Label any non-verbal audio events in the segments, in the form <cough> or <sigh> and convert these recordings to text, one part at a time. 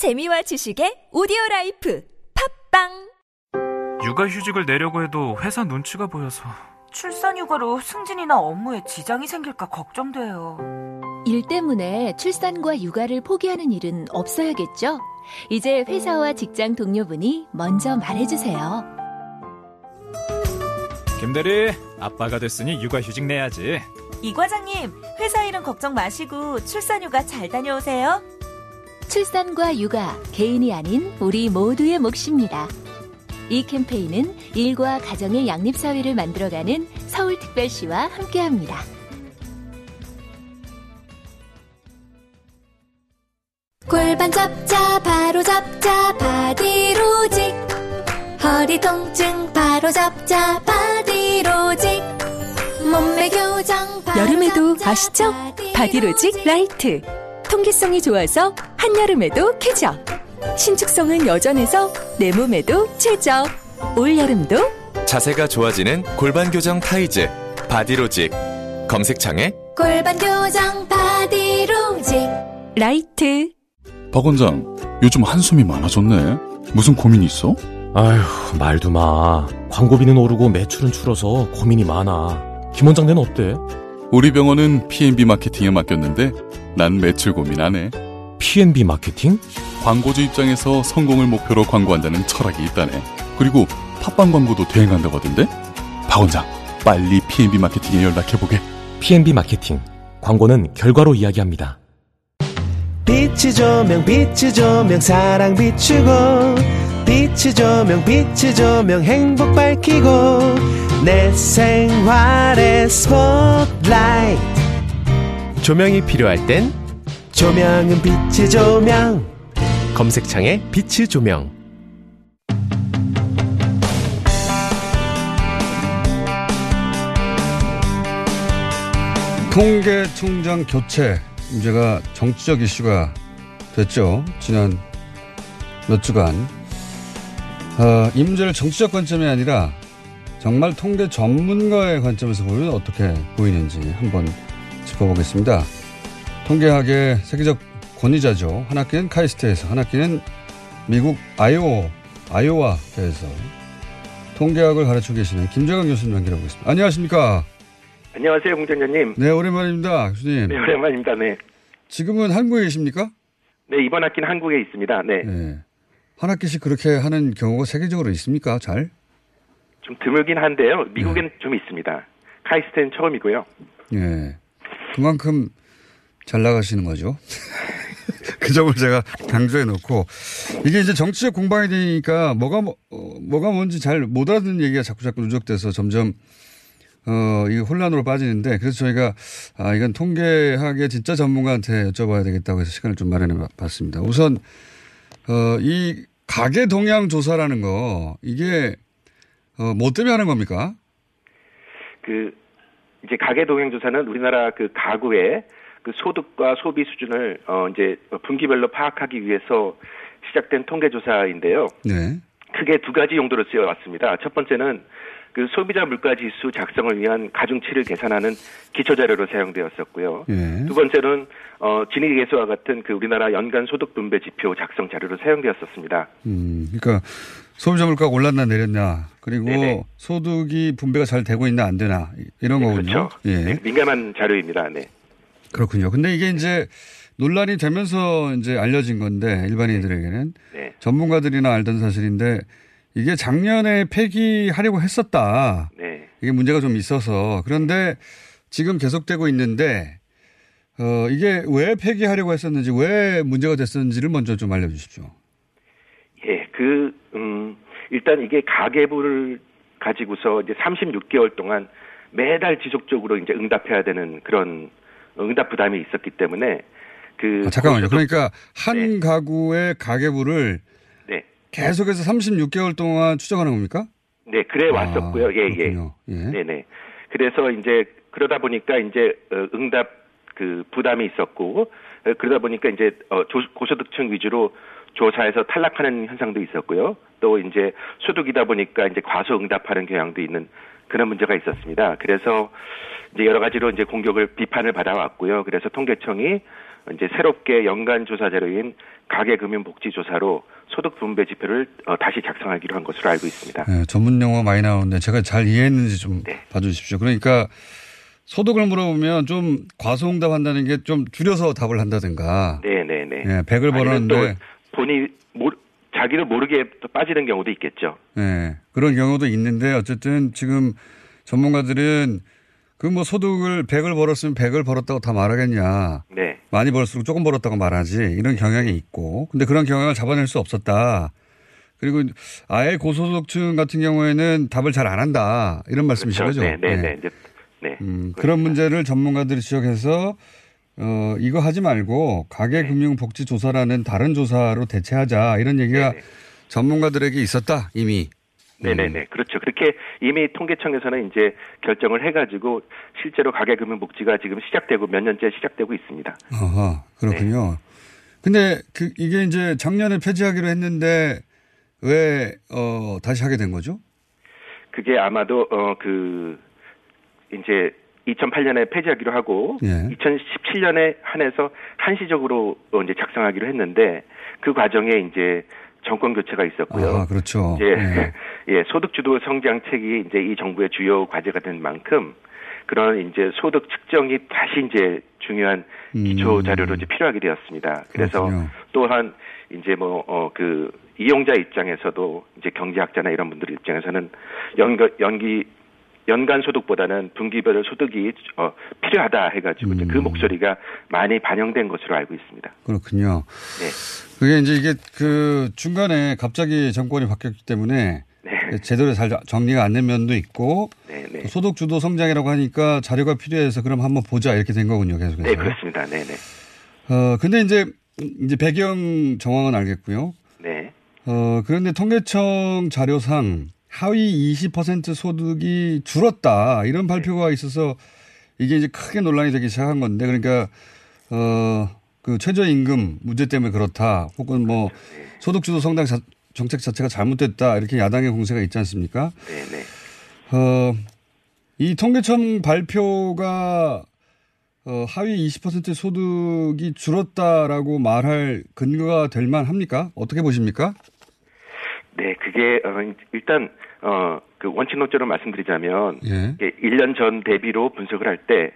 재미와 지식의 오디오 라이프 팟빵 육아휴직을 내려고 해도 회사 눈치가 보여서 출산 휴가로 승진이나 업무에 지장이 생길까 걱정돼요. 일 때문에 출산과 육아를 포기하는 일은 없어야겠죠? 이제 회사와 직장 동료분이 먼저 말해주세요. 김대리, 아빠가 됐으니 육아휴직 내야지. 이 과장님, 회사 일은 걱정 마시고 출산휴가 잘 다녀오세요. 출산과 육아, 개인이 아닌 우리 모두의 몫입니다. 이 캠페인은 일과 가정의 양립사회를 만들어가는 서울특별시와 함께합니다. 골반 잡자 바로 잡자 바디로직 허리 통증 바로 잡자 바디로직 몸매 교정 바로 여름에도 잡자, 아시죠? 바디로직 라이트 통기성이 좋아서 한여름에도 쾌적 신축성은 여전해서 내 몸에도 최적 올여름도 자세가 좋아지는 골반 교정 타이즈 바디로직 검색창에 골반 교정 바디로직 라이트 박 원장, 요즘 한숨이 많아졌네. 무슨 고민 있어? 아휴, 말도 마. 광고비는 오르고 매출은 줄어서 고민이 많아. 김 원장네는 어때? 우리 병원은 P&B 마케팅에 맡겼는데 난 매출 고민 안 해. P&B 마케팅? 광고주 입장에서 성공을 목표로 광고한다는 철학이 있다네. 그리고 팟빵 광고도 대행한다고 하던데? 박 원장, 빨리 P&B 마케팅에 연락해보게. P&B 마케팅. 광고는 결과로 이야기합니다. 빛이 조명 빛이 조명 사랑 비추고 빛이 조명 빛이 조명 행복 밝히고 내 생활의 스포트라이트 조명이 필요할 땐 조명은 빛이 조명 검색창에 빛이 조명 통계총장 교체 문제가 정치적 이슈가 됐죠. 지난 몇 주간. 어, 이 문제를 정치적 관점이 아니라 정말 통계 전문가의 관점에서 보면 어떻게 보이는지 한번 짚어보겠습니다. 통계학의 세계적 권위자죠. 한 학기는 카이스트에서, 한 학기는 미국 아이오, 아이오와에서 통계학을 가르치고 계시는 김정은 교수님 연결하고 있습니다. 안녕하십니까? 안녕하세요, 공장장님. 네, 오랜만입니다, 교수님. 네, 오랜만입니다. 네. 지금은 한국에 계십니까? 네, 이번 학기는 한국에 있습니다. 네. 네. 한 학기씩 그렇게 하는 경우가 세계적으로 있습니까? 잘? 좀 드물긴 한데요. 미국엔 좀 있습니다. 카이스트는 처음이고요. 예. 그만큼 잘 나가시는 거죠. <laughs> 그 점을 제가 강조해 놓고 이게 이제 정치적 공방이 되니까 뭐가 뭐, 어, 뭐가 뭔지 잘 못 알아듣는 얘기가 자꾸 자꾸 누적돼서 점점 어, 이 혼란으로 빠지는데 그래서 저희가 아, 이건 통계학의 진짜 전문가한테 여쭤봐야 되겠다고 해서 시간을 좀 마련해 봤습니다. 우선 어, 이 가계 동향 조사라는 거 이게 어, 뭐 때문에 하는 겁니까? 그 이제 가계 동향 조사는 우리나라 그 가구의 그 소득과 소비 수준을 어 이제 분기별로 파악하기 위해서 시작된 통계 조사인데요. 네. 크게 두 가지 용도로 쓰여 왔습니다. 첫 번째는 그 소비자 물가 지수 작성을 위한 가중치를 계산하는 기초 자료로 사용되었었고요. 예. 두 번째는 어 진위 계수와 같은 그 우리나라 연간 소득 분배 지표 작성 자료로 사용되었었습니다. 음, 그러니까 소비자 물가가 올랐나 내렸냐, 그리고 네네. 소득이 분배가 잘 되고 있나 안 되나 이런 네, 거군요. 그렇죠. 예. 네, 민감한 자료입니다. 네. 그렇군요. 근데 이게 이제 논란이 되면서 이제 알려진 건데 일반인들에게는 네. 전문가들이나 알던 사실인데 이게 작년에 폐기하려고 했었다. 네. 이게 문제가 좀 있어서 그런데 지금 계속되고 있는데 어 이게 왜 폐기하려고 했었는지 왜 문제가 됐었는지를 먼저 좀 알려주십시오. 예, 그, 음, 일단 이게 가계부를 가지고서 이제 36개월 동안 매달 지속적으로 이제 응답해야 되는 그런 응답 부담이 있었기 때문에 그. 아, 잠깐만요. 그러니까 한 가구의 가계부를 네. 계속해서 36개월 동안 추적하는 겁니까? 네, 그래 아, 왔었고요. 예, 예. 그렇군요. 예. 네네. 그래서 이제 그러다 보니까 이제 어, 응답 그 부담이 있었고 어, 그러다 보니까 이제 어, 조- 고소득층 위주로 조사에서 탈락하는 현상도 있었고요. 또 이제 소득이다 보니까 이제 과소 응답하는 경향도 있는 그런 문제가 있었습니다. 그래서 이제 여러 가지로 이제 공격을 비판을 받아왔고요. 그래서 통계청이 이제 새롭게 연간 조사 자료인 가계금융복지조사로 소득 분배 지표를 어, 다시 작성하기로 한 것으로 알고 있습니다. 네, 전문 용어 많이 나오는데 제가 잘 이해했는지 좀 네. 봐주십시오. 그러니까 소득을 물어보면 좀 과소응답 한다는 게 좀 줄여서 답을 한다든가. 네네네. 예, 100을 아니면 또 벌었는데 본인 모, 자기를 모르게 또 빠지는 경우도 있겠죠. 예, 그런 경우도 있는데 어쨌든 지금 전문가들은 그 뭐 소득을 100을 벌었으면 100을 벌었다고 다 말하겠냐. 네. 많이 벌었을수록 조금 벌었다고 말하지. 이런 경향이 있고. 근데 그런 경향을 잡아낼 수 없었다. 그리고 아예 고소득층 같은 경우에는 답을 잘 안 한다. 이런 말씀이신 그렇죠. 거죠? 네, 네, 예. 네. 이제, 네. 음, 그런 문제를 전문가들이 지적해서 어, 이거 하지 말고 가계금융복지조사라는 다른 조사로 대체하자 이런 얘기가 전문가들에게 있었다 이미. 네네네. 그렇죠. 그렇게 이미 통계청에서는 이제 결정을 해가지고 실제로 가계금융복지가 지금 시작되고 몇 년째 시작되고 있습니다. 아하, 그렇군요. 근데 그 이게 이제 작년에 폐지하기로 했는데 왜 어, 다시 하게 된 거죠? 그게 아마도 어 그 이제 2008년에 폐지하기로 하고 예. 2017년에 한해서 한시적으로 어, 이제 작성하기로 했는데 그 과정에 이제 정권 교체가 있었고요. 아, 그렇죠. 이제 예. <laughs> 예, 소득 주도 성장책이 이제 이 정부의 주요 과제가 된 만큼 그런 이제 소득 측정이 다시 이제 중요한 기초 자료로 이제 필요하게 되었습니다. 그래서 음. 그렇군요. 또한 이제 뭐어그 이용자 입장에서도 이제 경제학자나 이런 분들 입장에서는 연가, 연기 연간 소득보다는 분기별 소득이 어, 필요하다 해가지고 그 음. 목소리가 많이 반영된 것으로 알고 있습니다. 그렇군요. 네. 그게 이제 이게 그 중간에 갑자기 정권이 바뀌었기 때문에 제대로 잘 정리가 안 된 면도 있고 네, 네. 또 소득 주도 성장이라고 하니까 자료가 필요해서 그럼 한번 보자 이렇게 된 거군요. 계속해서. 네, 그렇습니다. 네, 네. 어 근데 이제 이제 배경 정황은 알겠고요. 네. 어 그런데 통계청 자료상 하위 20% 소득이 줄었다 이런 발표가 있어서 이게 이제 크게 논란이 되기 시작한 건데 그러니까 어그 최저임금 문제 때문에 그렇다 혹은 뭐 소득 주도 성장 자- 정책 자체가 잘못됐다 이렇게 야당의 공세가 있지 않습니까? 네, 네. 어, 이 통계청 발표가 어, 하위 20% 소득이 줄었다라고 말할 근거가 될 만합니까? 어떻게 보십니까? 네, 그게 어, 일단 어, 그 원칙 논조로 말씀드리자면 예. 이게 1년 전 대비로 분석을 할 때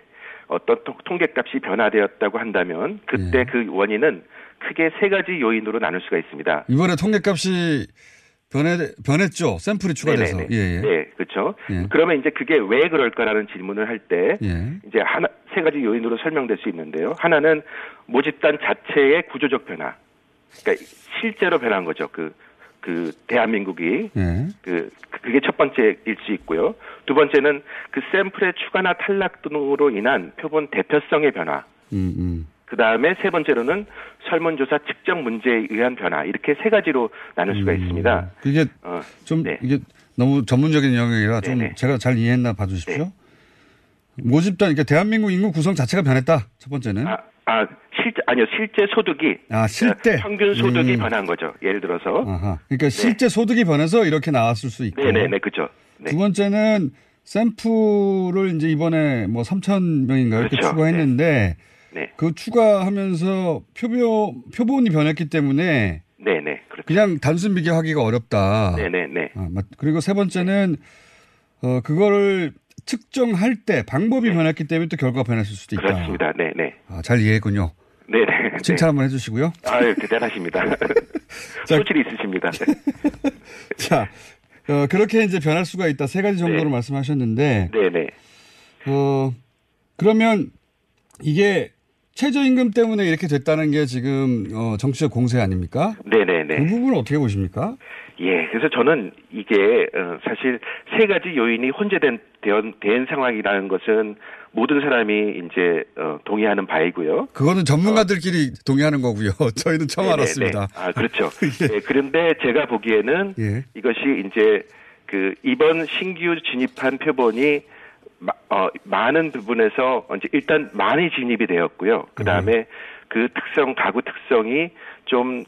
어떤 통- 통계값이 변화되었다고 한다면 그때 예. 그 원인은 크게 세 가지 요인으로 나눌 수가 있습니다. 이번에 통계값이 변해, 변했죠. 샘플이 추가돼서. 네네네. 예, 예. 네, 그렇죠. 예. 그러면 이제 그게 왜 그럴까라는 질문을 할때 예. 이제 하나 세 가지 요인으로 설명될 수 있는데요. 하나는 모집단 자체의 구조적 변화. 그러니까 실제로 변한 거죠. 그, 그 대한민국이 예. 그 그게 첫 번째일 수 있고요. 두 번째는 그 샘플의 추가나 탈락 등으로 인한 표본 대표성의 변화. 음, 음. 그 다음에 세 번째로는 설문조사 측정 문제에 의한 변화. 이렇게 세 가지로 나눌 수가 있습니다. 이게 어, 좀 네. 이게 너무 전문적인 영역이라 좀 네네. 제가 잘 이해했나 봐주십시오. 모집단, 그러니까 대한민국 인구 구성 자체가 변했다. 첫 번째는. 아, 아, 실제, 아니요, 실제 소득이. 아, 실제? 평균 소득이 음. 변한 거죠. 예를 들어서. 아하. 그러니까 실제 소득이 변해서 이렇게 나왔을 수 있고. 네네네, 그죠. 네. 두 번째는 샘플을 이제 이번에 뭐 3천 명인가 이렇게 그렇죠. 추가했는데 네. 그 추가하면서 표본 표본이 변했기 때문에 네네, 그렇죠. 그냥 단순 비교하기가 어렵다. 네네네. 아, 맞- 그리고 세 번째는 어 그거를 측정할 때 방법이 변했기 때문에 또 결과가 변했을 수도 있다. 그렇습니다. 네 네. 아, 잘 이해했군요. 네 네. <laughs> 칭찬 한번 해주시고요. 아유, 대단하십니다. <laughs> 소질이 있으십니다. 네. <laughs> 자, 어, 그렇게 이제 변할 수가 있다. 세 가지 정도로 네. 말씀하셨는데, 네 네. 어, 그러면 이게 최저임금 때문에 이렇게 됐다는 게 지금, 어, 정치적 공세 아닙니까? 네네네. 그 부분은 어떻게 보십니까? 예, 그래서 저는 이게 어, 사실 세 가지 요인이 혼재된 된, 된 상황이라는 것은 모든 사람이 이제 어, 동의하는 바이고요. 그거는 전문가들끼리 동의하는 거고요. <laughs> 저희는 처음 네네네. 알았습니다. 아 그렇죠. <laughs> 예, 그런데 제가 보기에는 예. 이것이 이제 그 이번 신규 진입한 표본이 마, 어, 많은 부분에서 이제 일단 많이 진입이 되었고요. 그 다음에 그 특성 가구 특성이 좀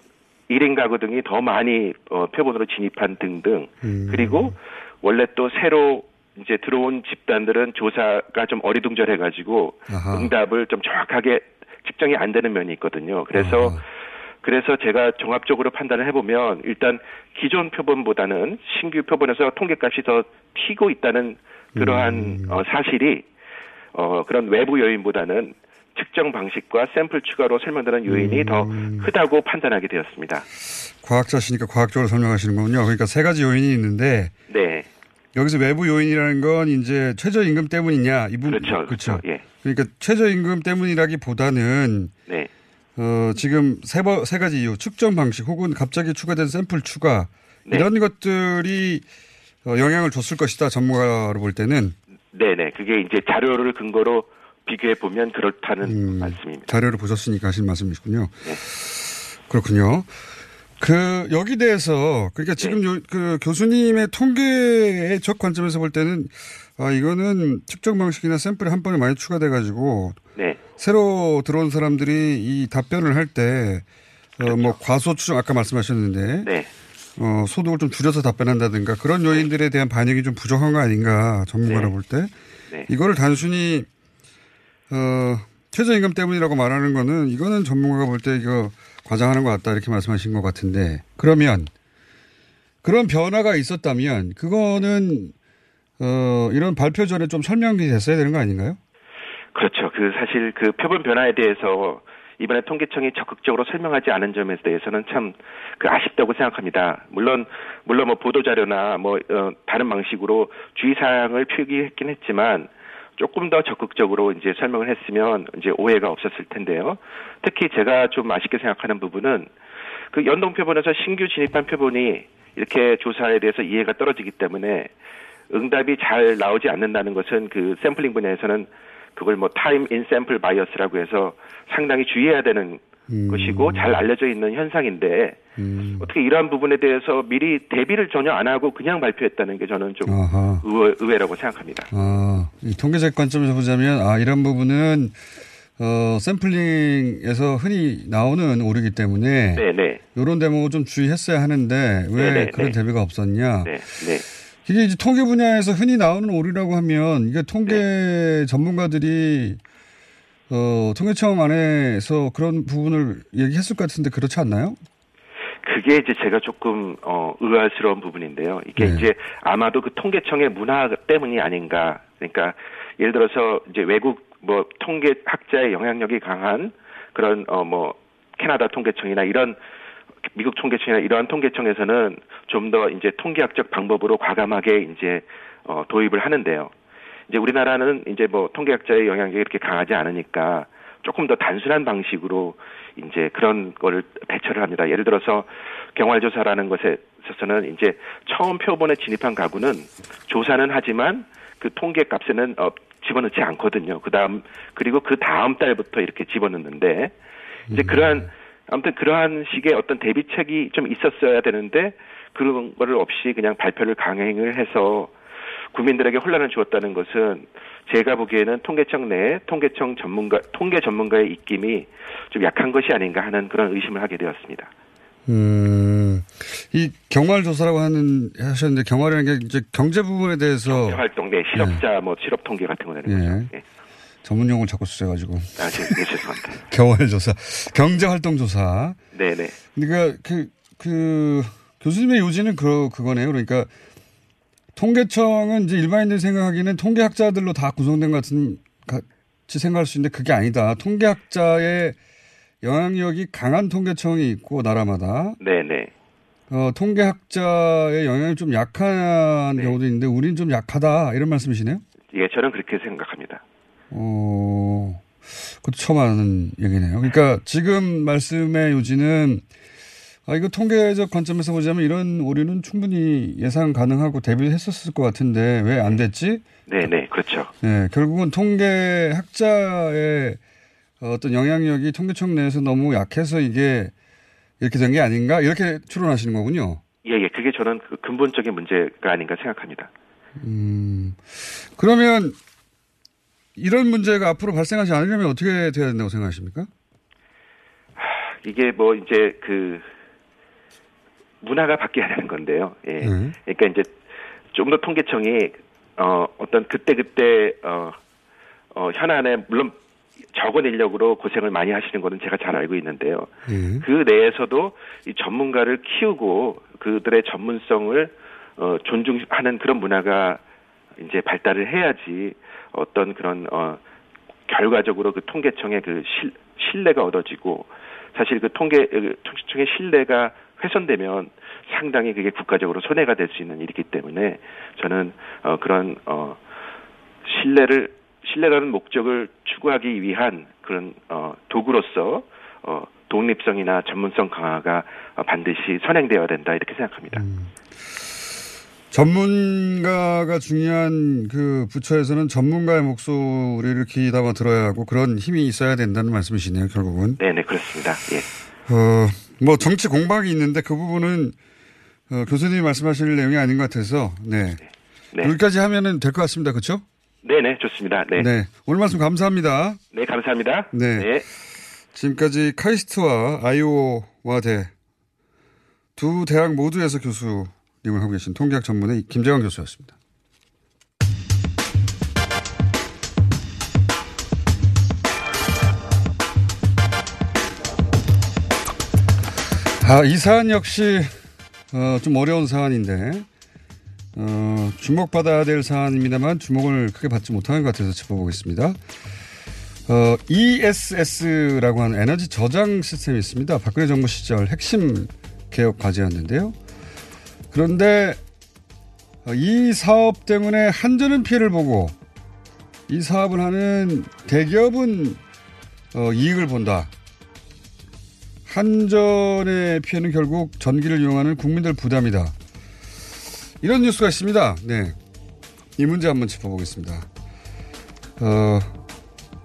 1인 가구 등이 더 많이 어, 표본으로 진입한 등등 음. 그리고 원래 또 새로 이제 들어온 집단들은 조사가 좀 어리둥절해 가지고 아하. 응답을 좀 정확하게 측정이 안 되는 면이 있거든요. 그래서 그래서 제가 종합적으로 판단을 해보면 일단 기존 표본보다는 신규 표본에서 통계값이 더 튀고 있다는 그러한 어, 사실이 어, 그런 외부 요인보다는 측정 방식과 샘플 추가로 설명되는 요인이 더 크다고 판단하게 되었습니다. 과학자시니까 과학적으로 설명하시는군요. 그러니까 세 가지 요인이 있는데 네, 여기서 외부 요인이라는 건 이제 최저임금 때문이냐 이분 그렇죠, 그렇죠. 예, 그러니까 최저임금 때문이라기보다는 네, 어, 지금 세, 버- 세 가지 이유 측정 방식 혹은 갑자기 추가된 샘플 추가 네. 이런 것들이 어, 영향을 줬을 것이다 전문가로 볼 때는 네, 네. 그게 이제 자료를 근거로 비교해 보면 그렇다는 말씀입니다. 자료를 보셨으니까 하신 말씀이시군요. 그렇군요. 그 여기 대해서 그러니까 지금 요, 그 교수님의 통계의 적 관점에서 볼 때는 아 이거는 측정 방식이나 샘플이 한 번에 많이 추가돼 가지고 네, 새로 들어온 사람들이 이 답변을 할때어뭐 과소 추정 아까 말씀하셨는데 네. 어 소득을 좀 줄여서 답변한다든가 그런 요인들에 대한 반영이 좀 부족한 거 아닌가 전문가로 볼때 네. 이거를 단순히 어 최저임금 때문이라고 말하는 거는 이거는 전문가가 볼 때 이거 과장하는 것 같다 이렇게 말씀하신 것 같은데 그러면 그런 변화가 있었다면 그거는 어 이런 발표 전에 좀 설명이 됐어야 되는 거 아닌가요? 그렇죠. 그 사실 그 표본 변화에 대해서 이번에 통계청이 적극적으로 설명하지 않은 점에 대해서는 참 그 아쉽다고 생각합니다. 물론 물론 뭐 보도 자료나 뭐 어, 다른 방식으로 주의 사항을 표기했긴 했지만 조금 더 적극적으로 이제 설명을 했으면 이제 오해가 없었을 텐데요. 특히 제가 좀 아쉽게 생각하는 부분은 그 연동 표본에서 신규 진입한 표본이 이렇게 조사에 대해서 이해가 떨어지기 때문에 응답이 잘 나오지 않는다는 것은 그 샘플링 분야에서는 그걸 뭐 time in sample bias라고 해서 상당히 주의해야 되는 것이고 잘 알려져 있는 현상인데 어떻게 이러한 부분에 대해서 미리 대비를 전혀 안 하고 그냥 발표했다는 게 저는 좀 아하. 의외, 의외라고 생각합니다. 아, 이 통계적 관점에서 보자면, 아, 이런 부분은, 어, 샘플링에서 흔히 나오는 오류이기 때문에, 네네. 이런 대목을 좀 주의했어야 하는데, 왜 네네, 그런 네. 대비가 없었냐. 네, 네. 이게 이제 통계 분야에서 흔히 나오는 오류라고 하면, 이게 통계 네. 전문가들이, 어, 통계청 안에서 그런 부분을 얘기했을 것 같은데, 그렇지 않나요? 그게 이제 제가 조금 어 의아스러운 부분인데요. 이게 네. 이제 아마도 그 통계청의 문화 때문이 아닌가. 그러니까 예를 들어서 이제 외국 뭐 통계학자의 영향력이 강한 그런 어 뭐 캐나다 통계청이나 이런 미국 통계청이나 이러한 통계청에서는 좀 더 이제 통계학적 방법으로 과감하게 이제 어 도입을 하는데요. 이제 우리나라는 이제 뭐 통계학자의 영향력이 이렇게 강하지 않으니까 조금 더 단순한 방식으로 이제 그런 거를 배치를 합니다. 예를 들어서 경활조사라는 것에 있어서는 이제 처음 표본에 진입한 가구는 조사는 하지만 그 통계 값에는 어, 집어넣지 않거든요. 그 다음, 그리고 그 다음 달부터 이렇게 집어넣는데 이제 그러한, 아무튼 그러한 식의 어떤 대비책이 좀 있었어야 되는데 그런 거를 없이 그냥 발표를 강행을 해서 국민들에게 혼란을 주었다는 것은 제가 보기에는 통계청 내에 통계청 전문가, 통계 전문가의 입김이 좀 약한 것이 아닌가 하는 그런 의심을 하게 되었습니다. 음, 이 경활 조사라고 하는, 하셨는데, 경활이라는 게 이제 경제 부분에 대해서. 활동, 네, 실업자, 뭐, 실업 통계 같은 거 내는 거죠. 예. 전문 용어를 자꾸 쓰셔가지고. 아, 제, <laughs> 네, 죄송합니다. 경활조사. 경제 활동 조사. 네 네. 그러니까 그, 그, 교수님의 요지는 그, 그거네요. 그러니까 통계청은 이제 일반인들이 생각하기에는 통계학자들로 다 구성된 것 같은, 같이 생각할 수 있는데 그게 아니다. 통계학자의 영향력이 강한 통계청이 있고, 나라마다. 네네. 어, 통계학자의 영향이 좀 약한 경우도 있는데, 우리는 좀 약하다. 이런 말씀이시네요? 예, 저는 그렇게 생각합니다. 어, 그것도 처음 하는 얘기네요. 그러니까 지금 말씀의 요지는 아, 이거 통계적 관점에서 보자면 이런 오류는 충분히 예상 가능하고 대비했었을 것 같은데 왜 안 됐지? 네 네, 그렇죠. 네, 결국은 통계학자의 어떤 영향력이 통계청 내에서 너무 약해서 이게 이렇게 된 게 아닌가? 이렇게 추론하시는 거군요. 예, 예, 그게 저는 그 근본적인 문제가 아닌가 생각합니다. 음, 그러면 이런 문제가 앞으로 발생하지 않으려면 어떻게 돼야 된다고 생각하십니까? 이게 뭐 이제 그 문화가 바뀌어야 되는 건데요. 예. 네. 그러니까 이제 좀 더 통계청이 어 어떤 그때 그때 어, 어 현안에 물론 적은 인력으로 고생을 많이 하시는 거는 제가 잘 알고 있는데요. 예. 그 내에서도 이 전문가를 키우고 그들의 전문성을 어, 존중하는 그런 문화가 이제 발달을 해야지 어떤 그런 어, 결과적으로 그 통계청의 그 실, 신뢰가 얻어지고 사실 그 통계 그 통계청의 신뢰가 훼손되면 상당히 그게 국가적으로 손해가 될 수 있는 일이기 때문에 저는 어, 그런 어, 신뢰를 신뢰라는 목적을 추구하기 위한 그런 어, 도구로서 어, 독립성이나 전문성 강화가 어, 반드시 선행되어야 된다 이렇게 생각합니다. 전문가가 중요한 그 부처에서는 전문가의 목소리를 귀 담아 들어야 하고 그런 힘이 있어야 된다는 말씀이시네요, 결국은. 네네 그렇습니다. 예. 어, 뭐 정치 공방이 있는데 그 부분은 어, 교수님이 말씀하실 내용이 아닌 것 같아서 네. 네. 여기까지 하면은 될 것 같습니다. 그렇죠? 네네 좋습니다. 네. 네. 오늘 말씀 감사합니다. 네, 감사합니다. 네. 지금까지 카이스트와 아이오와 대 두 대학 모두에서 교수 님을 하고 계신 통계학 전문의 김재광 교수였습니다. 아, 이 사안 역시 어, 좀 어려운 사안인데 어, 주목받아야 될 사안입니다만 주목을 크게 받지 못하는 것 같아서 짚어보겠습니다. 어, ESS라고 하는 에너지 저장 시스템이 있습니다. 박근혜 정부 시절 핵심 개혁 과제였는데요. 그런데 어, 이 사업 때문에 한전은 피해를 보고 이 사업을 하는 대기업은 어, 이익을 본다. 한전의 피해는 결국 전기를 이용하는 국민들 부담이다. 이런 뉴스가 있습니다. 네. 이 문제 한번 짚어보겠습니다. 어,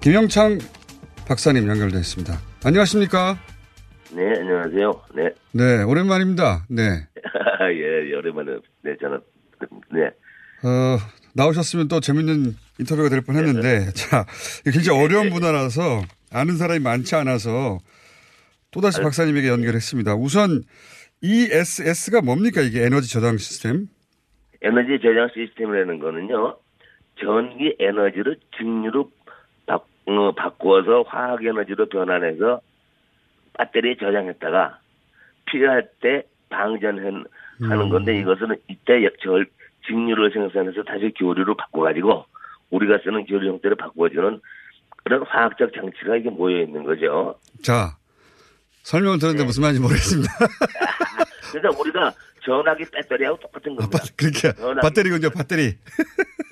김영창 박사님 연결되어 있습니다. 안녕하십니까? 네, 안녕하세요. 네. 네, 오랜만입니다. 네. <laughs> 예, 오랜만에, 네, 저는, 네. 어, 나오셨으면 또 재밌는 인터뷰가 될 뻔 했는데, 자, 이게 굉장히 어려운 분야라서 아는 사람이 많지 않아서 또다시 박사님에게 연결했습니다. 우선 ESS가 뭡니까? 이게 에너지 저장 시스템? 에너지 저장 시스템이라는 거는요, 전기 에너지를 직류로 바, 어, 바꾸어서 화학 에너지로 변환해서 배터리에 저장했다가 필요할 때 방전하는 음. 건데 이것은 이때 절, 직류를 생산해서 다시 교류로 바꿔가지고 우리가 쓰는 교류 형태를 바꿔주는 그런 화학적 장치가 이게 모여 있는 거죠. 자, 설명을 들었는데 무슨 말인지 모르겠습니다. <laughs> 그래서 우리가 전화기 배터리하고 똑같은 겁니다. 그러니까 전화기 배터리군요, 배터리.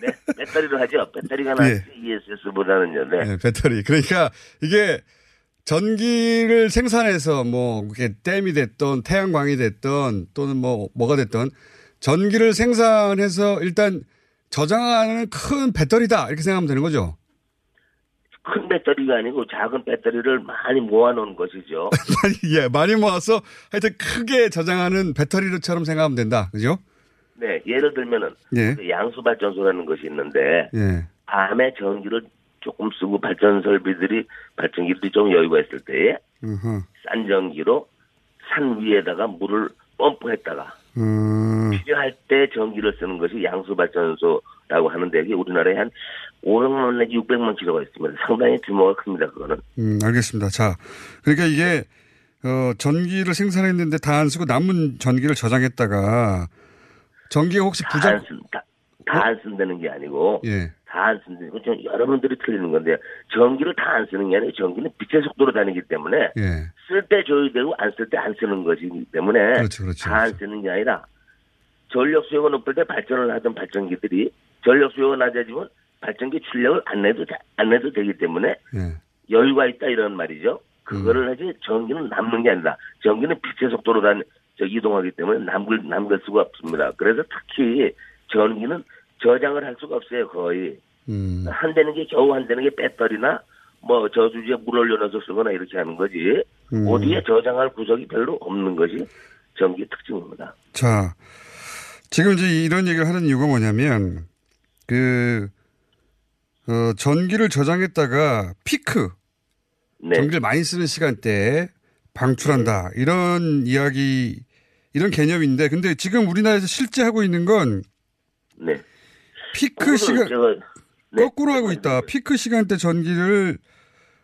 네, 배터리로 하죠. 배터리가 예. 낫지 ESS보다는요. 네. 네, 배터리. 그러니까 이게 전기를 생산해서 뭐 댐이 됐던 태양광이 됐던 또는 뭐 뭐가 됐던 전기를 생산해서 일단 저장하는 큰 배터리다 이렇게 생각하면 되는 거죠. 큰 배터리가 아니고 작은 배터리를 많이 모아놓은 것이죠. <laughs> 예, 많이 모아서 하여튼 크게 저장하는 배터리처럼 생각하면 된다. 그죠? 네, 예를 들면은 예. 그 양수 발전소라는 것이 있는데 예. 밤에 전기를 조금 쓰고 발전 설비들이 발전기들이 좀 여유가 있을 때에 으흠. 싼 전기로 산 위에다가 물을 펌프했다가 음, 필요할 때 전기를 쓰는 것이 양수 발전소라고 하는데 이게 우리나라에 한 500만 내지 600만 킬로가 있습니다. 상당히 규모가 큽니다. 그거는. 음, 알겠습니다. 자, 그러니까 이게 어, 전기를 생산했는데 다 안 쓰고 남은 전기를 저장했다가 전기가 혹시 다 부족 안 쓴, 다, 다 안 쓴다는 게 아니고 예. 다안 쓴다는 건좀 여러분들이 틀리는 건데 전기를 다 안 쓰는 게 아니고 전기는 빛의 속도로 다니기 때문에 예. 쓸때 조율되고 안 쓸 때 안 쓰는 것이기 때문에 그렇죠, 그렇죠, 다안 쓰는 게 아니라 전력 수요가 높을 때 발전을 하던 발전기들이 전력 수요가 낮아지면 발전기 출력을 안 내도 돼- 안 내도 되기 때문에 예. 여유가 있다 이런 말이죠. 음. 그거를 하지 전기는 남는 게 아니라 전기는 빛의 속도로 다저 이동하기 때문에 남을 남길 수가 없습니다. 그래서 특히 전기는 저장을 할 수가 없어요 거의 음. 한대는 게 겨우 한대는 게 배터리나 뭐 저수지에 물 올려놔서 쓰거나 이렇게 하는 거지 음. 어디에 저장할 구석이 별로 없는 것이 전기 특징입니다. 자, 지금 이제 이런 얘기를 하는 이유가 뭐냐면, 그, 어, 전기를 저장했다가 피크, 네. 전기를 많이 쓰는 시간대에 방출한다. 이런 이야기, 이런 개념인데, 근데 지금 우리나라에서 실제 하고 있는 건 네. 피크 시간, 네. 거꾸로 하고 있다. 피크 시간대 전기를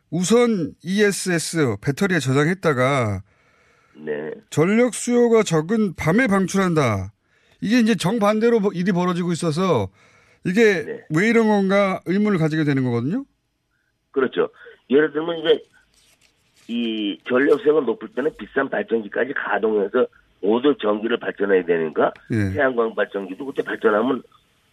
우선 ESS 배터리에 저장했다가 네. 전력 수요가 적은 밤에 방출한다. 이게 이제 정반대로 뭐 일이 벌어지고 있어서 이게 네. 왜 이런 건가 의문을 가지게 되는 거거든요. 그렇죠. 예를 들면 이제 이 전력세가 높을 때는 비싼 발전기까지 가동해서 모두 전기를 발전해야 되니까 예. 태양광 발전기도 그때 발전하면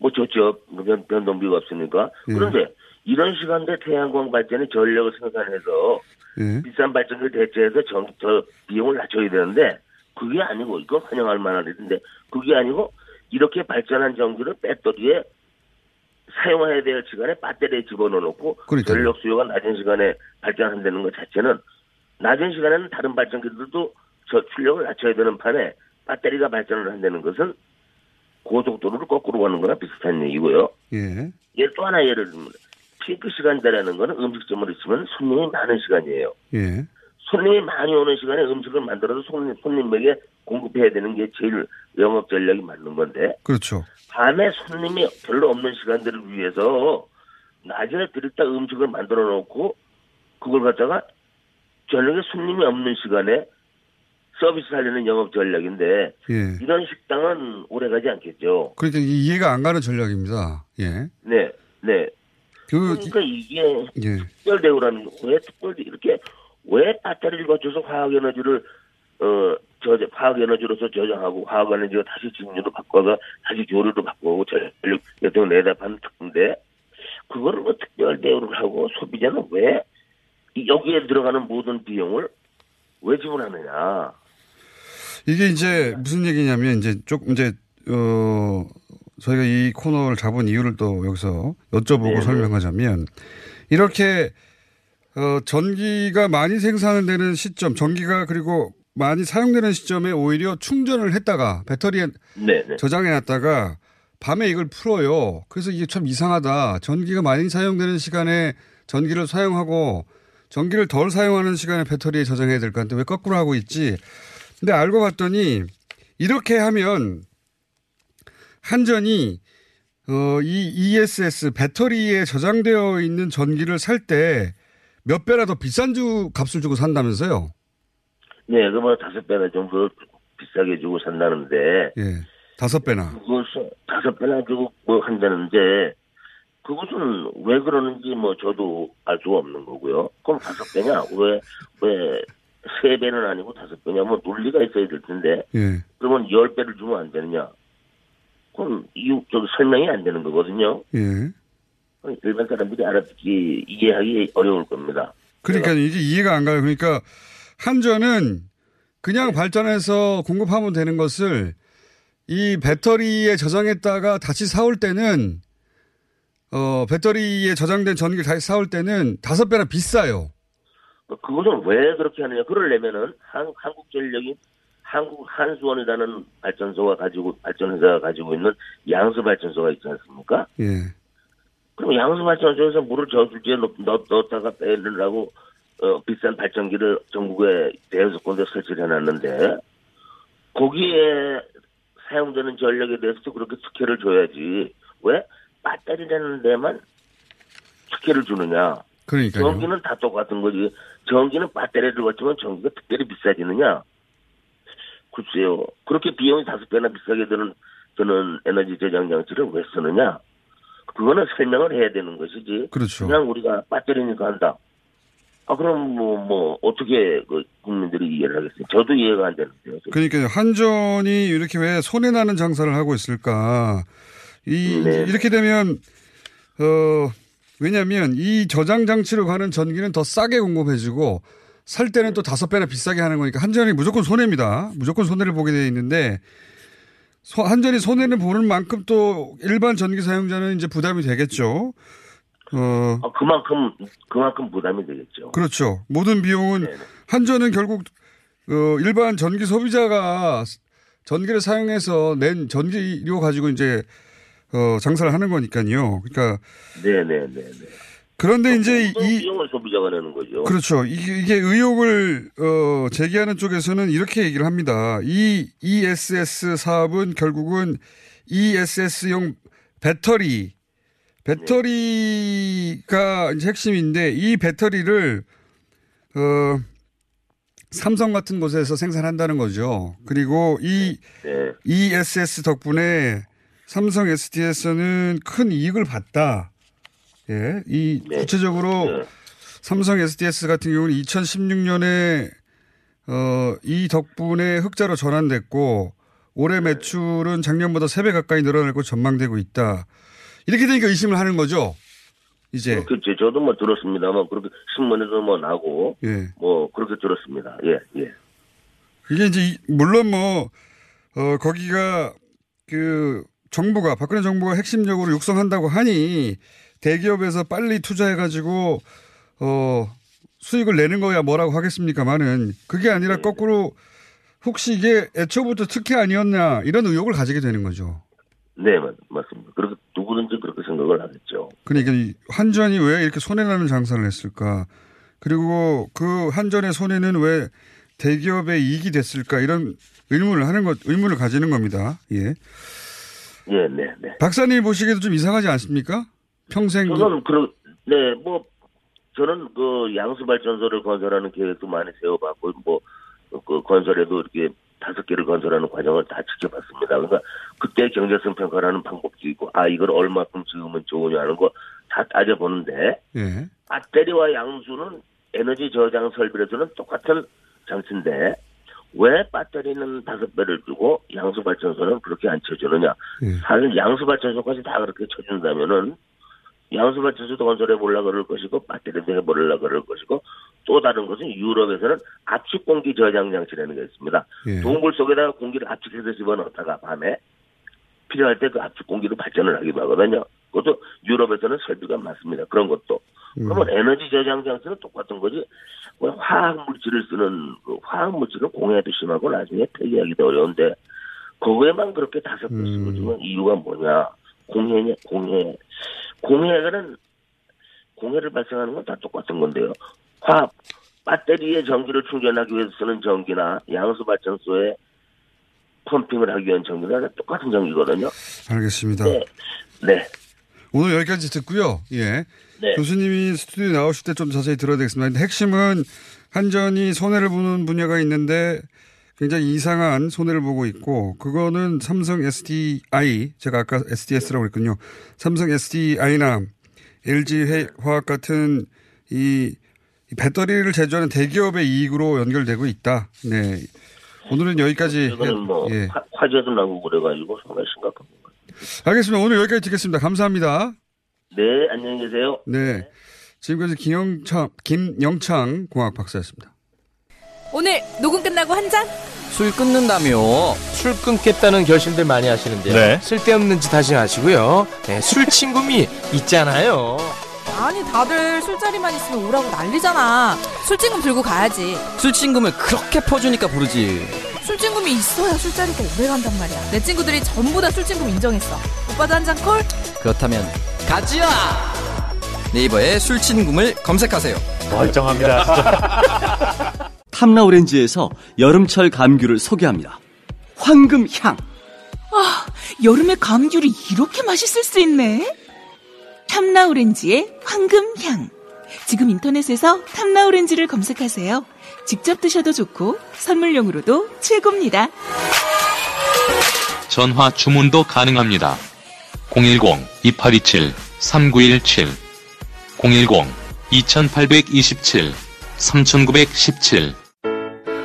뭐 좋죠. 변, 변동비가 없으니까. 예. 그런데 이런 시간대 태양광 발전이 전력을 생산해서 예. 비싼 발전기를 대체해서 전, 저 비용을 낮춰야 되는데 그게 아니고 이건 환영할 만한 일인데 그게 아니고 이렇게 발전한 전기를 배터리에 사용해야 될 시간에 배터리에 집어넣어놓고 그러니까요. 전력 수요가 낮은 시간에 발전한다는 것 자체는 낮은 시간에는 다른 발전기들도 저 출력을 낮춰야 되는 판에 배터리가 발전을 한다는 것은 고속도로를 거꾸로 가는 거나 비슷한 얘기고요. 예. 예, 또 하나 예를 들면 피크 시간대라는 거는 음식점을 있으면 손님이 많은 시간이에요. 예. 손님이 많이 오는 시간에 음식을 만들어서 손님, 손님에게 공급해야 되는 게 제일 영업 전략이 맞는 건데 그렇죠. 밤에 손님이 별로 없는 시간들을 위해서 낮에 드렸다 음식을 만들어 놓고 그걸 갖다가 저녁에 손님이 없는 시간에 서비스 하려는 영업 전략인데 예. 이런 식당은 오래가지 않겠죠. 그러니까 이- 이해가 안 가는 전략입니다. 예. 네, 네. 그 그러니까 이게 예. 특별 대우라는 왜 특별 대- 이렇게 왜 배터리를 거쳐서 화학 에너지를 어 저장 화학 에너지로서 저장하고 화학 에너지가 다시 진유로 바꿔서 다시 교류로 바꾸고 전력 여통 내다 파는 특인데 그거를 뭐 특별 대우를 하고 소비자는 왜 이- 여기에 들어가는 모든 비용을 왜 지불하느냐? 이게 이제 무슨 얘기냐면 이제 조금 이제 어 저희가 이 코너를 잡은 이유를 또 여기서 여쭤보고 네네. 설명하자면 이렇게 어 전기가 많이 생산되는 시점, 전기가 그리고 많이 사용되는 시점에 오히려 충전을 했다가 배터리에 네, 네. 저장해 놨다가 밤에 이걸 풀어요. 그래서 이게 참 이상하다. 전기가 많이 사용되는 시간에 전기를 사용하고 전기를 덜 사용하는 시간에 배터리에 저장해야 될 것 같은데 왜 거꾸로 하고 있지? 근데 알고 봤더니 이렇게 하면 한전이 어, 이 ESS 배터리에 저장되어 있는 전기를 살 때 몇 배나 더 비싼 주 값을 주고 산다면서요? 네, 그뭐 다섯 배나 정도 비싸게 주고 산다는데 예. 다섯 배나. 그것은 다섯 배나 주고 뭐 한다는데 그것은 왜 그러는지 뭐 저도 알 수가 없는 거고요. 그럼 다섯 배냐? 왜 왜 세 배는 아니고 다섯 배냐? 뭐 논리가 있어야 될 텐데 예. 그러면 열 배를 주면 안 되느냐? 그럼 이유 저기 설명이 안 되는 거거든요. 예. 일반 사람들이 알아듣기 이해하기 어려울 겁니다. 그러니까 이게 이해가 안 가요. 그러니까 한전은 그냥 발전해서 공급하면 되는 것을 이 배터리에 저장했다가 다시 사올 때는 어 배터리에 저장된 전기를 다시 사올 때는 다섯 배나 비싸요. 그것은 왜 그렇게 하느냐? 그러려면은 한, 한국전력이 한국 한수원이라는 발전소가 가지고 발전회사가 가지고 있는 양수 발전소가 있지 않습니까? 예. 그럼 양수 발전소에서 물을 저수지에 넣, 넣, 넣었다가 빼내려고 어, 비싼 발전기를 전국에 대여섯 군데 설치를 해놨는데 거기에 사용되는 전력에 대해서도 그렇게 특혜를 줘야지 왜 배터리라는 데만 특혜를 주느냐? 그러니까요. 전기는 다 똑같은 거지. 전기는 배터리를 거치면 전기가 특별히 비싸지느냐? 글쎄요. 그렇게 비용이 다섯 배나 비싸게 드는, 드는 에너지 저장 장치를 왜 쓰느냐? 그거는 설명을 해야 되는 것이지. 그렇죠. 그냥 우리가 배터리니까 한다. 아, 그럼 뭐, 뭐, 어떻게 그 국민들이 이해를 하겠어요? 저도 이해가 안 되는데요. 그러니까 한전이 이렇게 왜 손해 나는 장사를 하고 있을까? 이 네. 이렇게 되면 어 왜냐하면 이 저장 장치로 가는 전기는 더 싸게 공급해주고 살 때는 또 다섯 배나 비싸게 하는 거니까 한전이 무조건 손해입니다. 무조건 손해를 보게 돼 있는데 소- 한전이 손해를 보는 만큼 또 일반 전기 사용자는 이제 부담이 되겠죠. 어 아, 그만큼, 그만큼 부담이 되겠죠. 그렇죠. 모든 비용은 한전은 결국 어, 일반 전기 소비자가 전기를 사용해서 낸 전기료 가지고 이제 어, 장사를 하는 거니까요. 그러니까 네네네네. 그런데 이제 모든 이 비용을 소비자가 내는 거죠. 그렇죠. 이게, 이게 의혹을 어, 제기하는 쪽에서는 이렇게 얘기를 합니다. 이 ESS 사업은 결국은 ESS용 배터리 배터리가 이제 핵심인데 이 배터리를 어 삼성 같은 곳에서 생산한다는 거죠. 그리고 이 네. ESS 덕분에 삼성 SDS는 큰 이익을 봤다. 예. 이 구체적으로 삼성 SDS 같은 경우는 2016년에 어, 이 덕분에 흑자로 전환됐고 올해 매출은 작년보다 3배 가까이 늘어날 것 전망되고 있다. 이렇게 되니까 의심을 하는 거죠. 이제. 그렇죠. 저도 뭐 들었습니다만 그렇게 신문에도 뭐 나고 예. 뭐 그렇게 들었습니다. 예, 예. 이게 이제 이- 물론 뭐 어, 거기가 그 정부가 박근혜 정부가 핵심적으로 육성한다고 하니 대기업에서 빨리 투자해가지고 어 수익을 내는 거야 뭐라고 하겠습니까만은 그게 아니라 거꾸로 혹시 이게 애초부터 특혜 아니었냐 이런 의혹을 가지게 되는 거죠. 네, 맞, 맞습니다. 그렇게 누구든지 그렇게 생각을 하겠죠. 그러니까 이 한전이 왜 이렇게 손해나는 장사를 했을까? 그리고 그 한전의 손해는 왜 대기업의 이익이 됐을까? 이런 의문을 하는 것, 의문을 가지는 겁니다. 예. 예, 네, 네. 박사님 보시기에도 좀 이상하지 않습니까? 평생. 그- 저는 그런 네, 뭐 저는 그 양수 발전소를 건설하는 계획도 많이 세워봤고 뭐 그 건설에도 이렇게 다섯 개를 건설하는 과정을 다 지켜봤습니다. 그러니까 그때 경제성 평가라는 방법도 있고 아 이걸 얼마큼 지으면 좋으냐 하는 거 다 따져보는데 예. 배터리와 양수는 에너지 저장 설비로서는 똑같은 장치인데 왜 배터리는 다섯 배를 주고 양수 발전소는 그렇게 안 쳐주느냐? 사실 양수 발전소까지 다 그렇게 쳐준다면은 양수 발전소도 건설해 보려 그럴 것이고 배터리도 해보려 그럴 것이고 또 다른 것은 유럽에서는 압축 공기 저장 장치라는 게 있습니다. 예. 동굴 속에다가 공기를 압축해서 집어넣다가 밤에 필요할 때 그 압축 공기로 발전을 하기도 하거든요. 그것도 유럽에서는 설비가 많습니다. 그런 것도. 그러면 에너지 저장 장치는 똑같은 거지. 뭐 화학 물질을 쓰는 그 화학 물질은 공해도 심하고 나중에 폐기하기도 어려운데 그거에만 그렇게 다섯 배 쓰고 주면 이유가 뭐냐? 공해냐? 공해. 공해는 공해를 발생하는 건 다 똑같은 건데요. 화학 배터리에 전기를 충전하기 위해서 쓰는 전기나 양수 발전소에 펌핑을 하기 위한 전기나 다 똑같은 전기거든요. 알겠습니다. 네. 네. 오늘 여기까지 듣고요. 예. 네. 교수님이 스튜디오에 나오실 때 좀 자세히 들어야 되겠습니다. 핵심은 한전이 손해를 보는 분야가 있는데 굉장히 이상한 손해를 보고 있고 그거는 삼성 SDI 제가 아까 SDS라고 했군요. 삼성 SDI나 LG 화학 같은 이, 이 배터리를 제조하는 대기업의 이익으로 연결되고 있다. 네. 오늘은 여기까지. 이거는 뭐 예. 화, 화재도 나고 그래가지고 정말 거. 알겠습니다. 오늘 여기까지 듣겠습니다. 감사합니다. 네, 안녕히 계세요. 네. 지금까지 김영창, 김영창 공학 박사였습니다. 오늘 녹음 끝나고 한 잔? 술 끊는다며 술 끊겠다는 결심들 많이 하시는데요. 네. 쓸데없는 짓 하지 마시고요. 네, 술 친구미 있잖아요. 아니 다들 술자리만 있으면 오라고 난리잖아. 술친금 들고 가야지. 술친금을 그렇게 퍼주니까 부르지. 술친금이 있어야 술자리가 오래 간단 말이야. 내 친구들이 전부 다 술친금 인정했어. 오빠도 한 잔 콜? 그렇다면 가지야. 네이버에 술친금을 검색하세요. 멀쩡합니다. <laughs> 탐라 오렌지에서 여름철 감귤을 소개합니다. 황금향. 아, 여름에 감귤이 이렇게 맛있을 수 있네. 탐라 오렌지의 황금향. 지금 인터넷에서 탐라 오렌지를 검색하세요. 직접 드셔도 좋고 선물용으로도 최고입니다. 전화 주문도 가능합니다. 010-2827-3917 010-2827-3917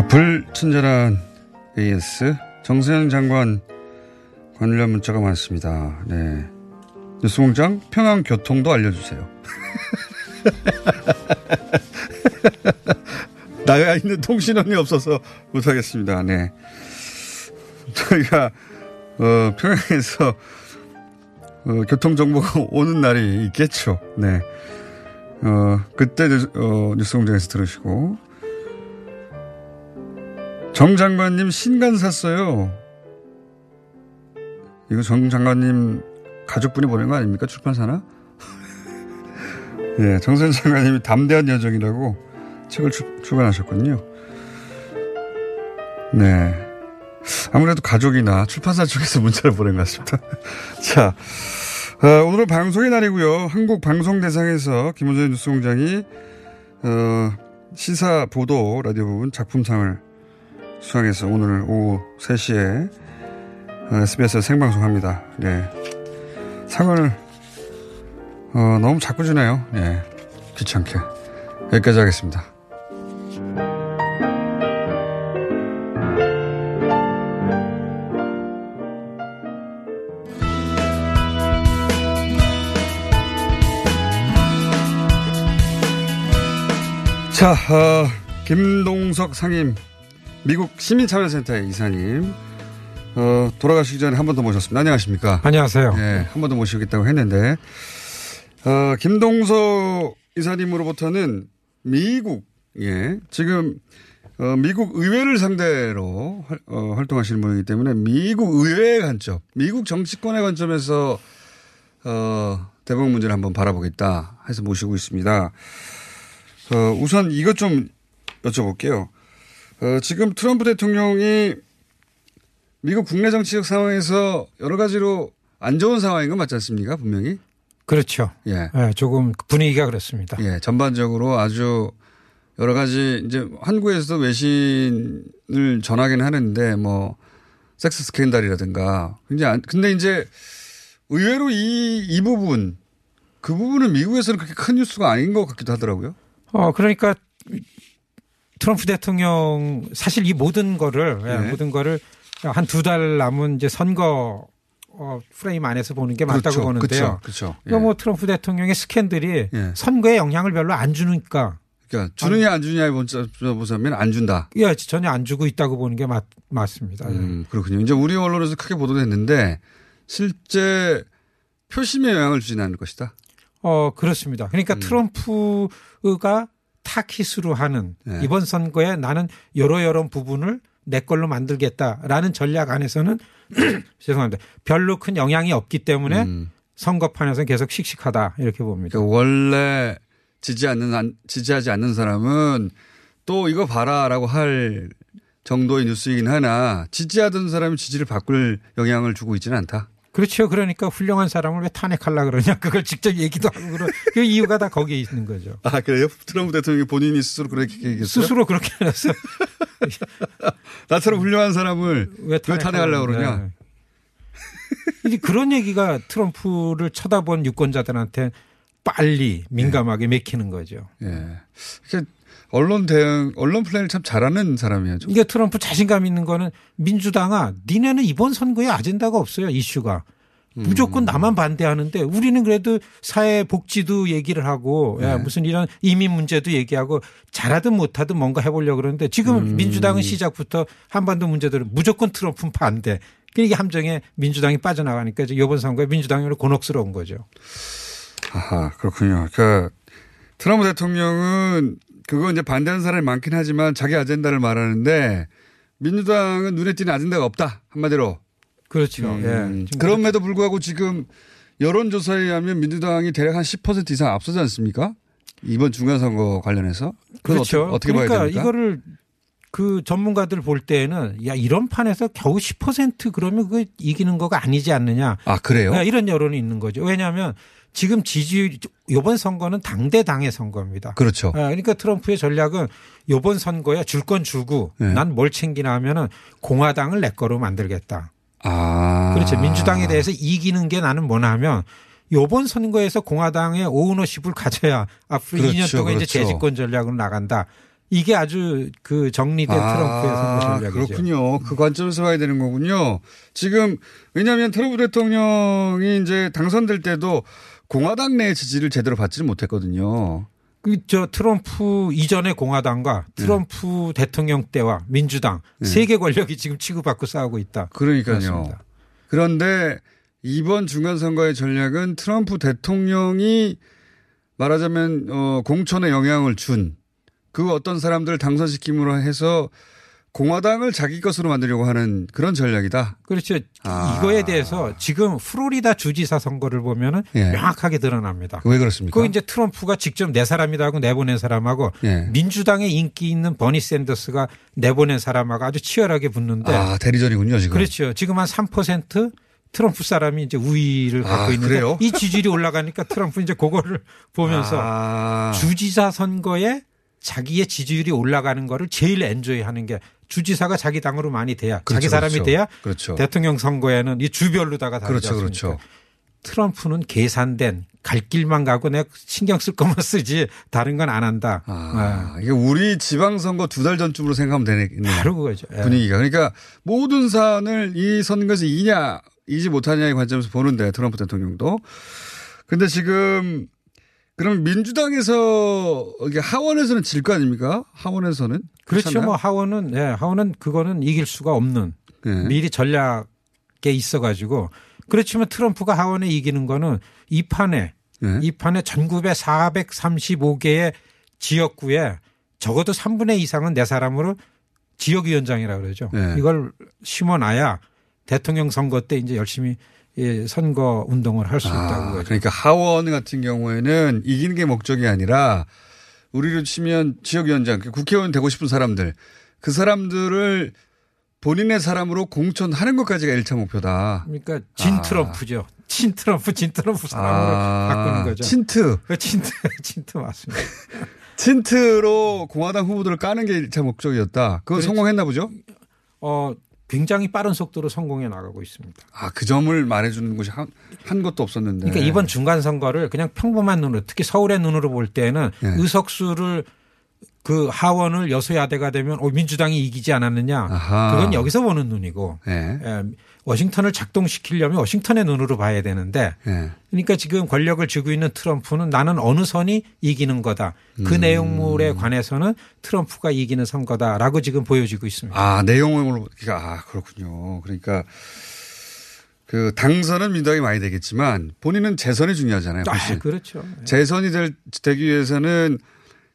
자, 불친절한 AS 정세영 장관 관련 문자가 많습니다. 네. 뉴스공장 평양 교통도 알려주세요. <laughs> 나가 있는 통신원이 없어서 못하겠습니다. 네. 저희가, 어, 평양에서, 어, 교통정보가 <laughs> 오는 날이 있겠죠. 네. 어, 그때 어, 뉴스공장에서 들으시고. 정 장관님 신간 샀어요. 이거 정 장관님 가족분이 보낸 거 아닙니까? 출판사나? <laughs> 예, 정선 장관님이 담대한 여정이라고 책을 출, 출간하셨군요. 네. 아무래도 가족이나 출판사 쪽에서 <laughs> 문자를 보낸 것 같습니다. <laughs> 자, 어, 오늘은 방송의 날이고요. 한국 방송 대상에서 김호준 뉴스공장이 어, 시사 보도 라디오 부분 작품상을 수상해서 오늘 오후 3시에 SBS에서 생방송 합니다. 네. 상을 어, 너무 자꾸 주네요. 네. 귀찮게. 여기까지 하겠습니다. 자, 어, 김동석 상임 미국 시민참여센터의 이사님 어, 돌아가시기 전에 한 번 더 모셨습니다. 안녕하십니까? 안녕하세요. 네, 한 번 더 모시겠다고 했는데 어, 김동석 이사님으로부터는 미국 예 지금 어, 미국 의회를 상대로 활, 어, 활동하시는 분이기 때문에 미국 의회의 관점, 미국 정치권의 관점에서 어, 대북 문제를 한번 바라보겠다 해서 모시고 있습니다. 어, 우선 이것 좀 여쭤볼게요. 어, 지금 트럼프 대통령이 미국 국내 정치적 상황에서 여러 가지로 안 좋은 상황인 건 맞지 않습니까? 분명히. 그렇죠. 예. 예, 조금 분위기가 그렇습니다. 예, 전반적으로 아주 여러 가지 이제 한국에서도 외신을 전하긴 하는데 뭐 섹스 스캔들이라든가 굉장히 안, 근데 이제 의외로 이, 이 부분 그 부분은 미국에서는 그렇게 큰 뉴스가 아닌 것 같기도 하더라고요. 어, 그러니까 트럼프 대통령 사실 이 모든 거를 예, 네. 모든 거를 한 두 달 남은 이제 선거 어, 프레임 안에서 보는 게 맞다고 그렇죠. 보는데요. 그렇죠. 그렇죠. 이거 뭐 트럼프 대통령의 스캔들이 예. 선거에 영향을 별로 안 주니까 그러니까 주느냐 안 주느냐에 보자면 안 준다. 예, 전혀 안 주고 있다고 보는 게 맞, 맞습니다. 음, 그렇군요. 이제 우리 언론에서 크게 보도됐는데 실제 표심에 영향을 주지는 않을 것이다. 어, 그렇습니다. 그러니까 음. 트럼프가 타깃으로 하는 네. 이번 선거에 나는 여러 여러 부분을 내 걸로 만들겠다라는 전략 안에서는 <clears throat> 죄송합니다. 별로 큰 영향이 없기 때문에 음. 선거판에서는 계속 씩씩하다 이렇게 봅니다. 그러니까 원래 지지 않는 안- 지지하지 않는 사람은 또 이거 봐라라고 할 정도의 뉴스이긴 하나 지지하던 사람이 지지를 바꿀 영향을 주고 있지는 않다. 그렇죠. 그러니까 훌륭한 사람을 왜 탄핵하려 그러냐 그걸 직접 얘기도 하고 그런 그 이유가 다 거기에 있는 거죠. 아 그래요? 트럼프 대통령이 본인이 스스로 그렇게 얘기했어요? 스스로 그렇게 해서 <laughs> 나처럼 훌륭한 사람을 왜왜 탄핵하려고 그러냐? 네. 이제 그런 얘기가 트럼프를 쳐다본 유권자들한테 빨리 민감하게 맥히는 거죠. 예. 이렇게 언론 대응, 언론 플레이를 참 잘하는 사람이에요. 좀. 이게 트럼프 자신감 있는 거는 민주당아 니네는 이번 선거에 아젠다가 없어요 이슈가 음. 무조건 나만 반대하는데 우리는 그래도 사회 복지도 얘기를 하고 야, 네. 무슨 이런 이민 문제도 얘기하고 잘하든 못하든 뭔가 해보려고 그러는데 지금 음. 민주당은 시작부터 한반도 문제들은 무조건 트럼프 반대. 그러니까 함정에 민주당이 빠져나가니까 이제 이번 선거에 민주당이 곤혹스러운 거죠. 아하, 그렇군요. 그 트럼프 대통령은 그거 이제 반대하는 사람이 많긴 하지만 자기 아젠다를 말하는데 민주당은 눈에 띄는 아젠다가 없다. 한마디로. 그렇죠. 음, 예. 그럼에도 불구하고 지금 여론조사에 의하면 민주당이 대략 한 10% 이상 앞서지 않습니까? 이번 중간선거 관련해서. 그렇죠. 어떻게, 어떻게 그러니까 봐야 됩니까? 이거를 그 전문가들 볼 때는 야 이런 판에서 겨우 10% 그러면 그 이기는 거가 아니지 않느냐. 아 그래요? 네, 이런 여론이 있는 거죠. 왜냐하면 지금 지지 율 이번 선거는 당대 당의 선거입니다. 그렇죠. 네, 그러니까 트럼프의 전략은 이번 선거에 줄건 주고 네. 난뭘 챙기나 하면은 공화당을 내 거로 만들겠다. 아. 그렇죠. 민주당에 대해서 이기는 게 나는 뭐냐 하면 요번 선거에서 공화당의 오너십을 가져야 앞으로 그렇죠, 2년 동안 이제 그렇죠. 재집권 전략으로 나간다. 이게 아주 그 정리된 트럼프의 선거 전략이죠. 그렇군요. 그 관점에서 봐야 되는 거군요. 지금 왜냐하면 트럼프 대통령이 이제 당선될 때도 공화당 내 지지를 제대로 받지는 못했거든요. 그저 트럼프 이전의 공화당과 네. 트럼프 대통령 때와 민주당 세계 권력이 지금 치고받고 싸우고 있다. 그러니까요. 그렇습니다. 그런데 이번 중간 선거의 전략은 트럼프 대통령이 말하자면 어 공천에 영향을 준 그 어떤 사람들을 당선시킴으로 해서 공화당을 자기 것으로 만들려고 하는 그런 전략이다. 그렇죠. 아. 이거에 대해서 지금 플로리다 주지사 선거를 보면은 예. 명확하게 드러납니다. 왜 그렇습니까? 그 이제 트럼프가 직접 내 사람이다 하고 내보낸 사람하고 예. 민주당의 인기 있는 버니 샌더스가 내보낸 사람하고 아주 치열하게 붙는데 아 대리전이군요 지금. 그렇죠. 지금 한 3% 트럼프 사람이 이제 우위를 갖고 아, 있는데 그래요? 이 지지율이 올라가니까 트럼프 이제 그거를 <laughs> 보면서 아. 주지사 선거에 자기의 지지율이 올라가는 거를 제일 엔조이 하는 게 주지사가 자기 당으로 많이 돼야 그렇죠, 자기 사람이 그렇죠. 돼야 그렇죠. 대통령 선거에는 이 주별로다가 다르지 그렇죠? 그렇죠. 트럼프는 계산된 갈 길만 가고 내가 신경 쓸 것만 쓰지 다른 건 안 한다. 아, 이게 우리 지방선거 두 달 전쯤으로 생각하면 되네. 바로 그거죠. 예. 분위기가. 그러니까 모든 사안을 이 선거에서 이냐, 이지 못하냐의 관점에서 보는데 트럼프 대통령도. 근데 지금 그럼 민주당에서 이게 하원에서는 질 거 아닙니까? 하원에서는 그렇죠. 그렇잖아요? 뭐 하원은 예, 하원은 그거는 이길 수가 없는 네. 미리 전략에 있어 가지고 그렇지만 트럼프가 하원에 이기는 거는 이 판에 네. 이 판에 전국에 435개의 지역구에 적어도 3분의 2 이상은 내 사람으로 지역위원장이라 그러죠. 네. 이걸 심어놔야 대통령 선거 때 이제 열심히 예, 선거 운동을 할수 있다고 아, 그러죠. 그러니까 하원 같은 경우에는 이기는 게 목적이 아니라 우리로 치면 지역위원장, 그러니까 국회의원 되고 싶은 사람들 그 사람들을 본인의 사람으로 공천하는 것까지가 1차 목표다. 그러니까 진 아. 트럼프죠. 친 트럼프, 진 트럼프 사람으로 아, 바꾸는 거죠. 친트. 친트, <laughs> 친트 맞습니다. <laughs> 친트로 공화당 후보들을 까는 게 1차 목적이었다. 그건 그렇죠. 성공했나 보죠? 어, 굉장히 빠른 속도로 성공해 나가고 있습니다. 아, 그 점을 말해주는 곳이 한, 한 것도 없었는데. 그러니까 이번 중간 선거를 그냥 평범한 눈으로 특히 서울의 눈으로 볼 때는 네. 의석수를 그 하원을 여소야대가 되면 어, 민주당이 이기지 않았느냐. 아하. 그건 여기서 보는 눈이고 네. 예, 워싱턴을 작동시키려면 워싱턴의 눈으로 봐야 되는데 네. 그러니까 지금 권력을 쥐고 있는 트럼프는 나는 어느 선이 이기는 거다. 그 음. 내용물에 관해서는 트럼프가 이기는 선거다라고 지금 보여지고 있습니다. 아, 내용으로, 그러니까, 아, 그렇군요. 그러니까 그 당선은 민주당이 많이 되겠지만 본인은 재선이 중요하잖아요. 아. 그렇죠. 재선이 될, 되기 위해서는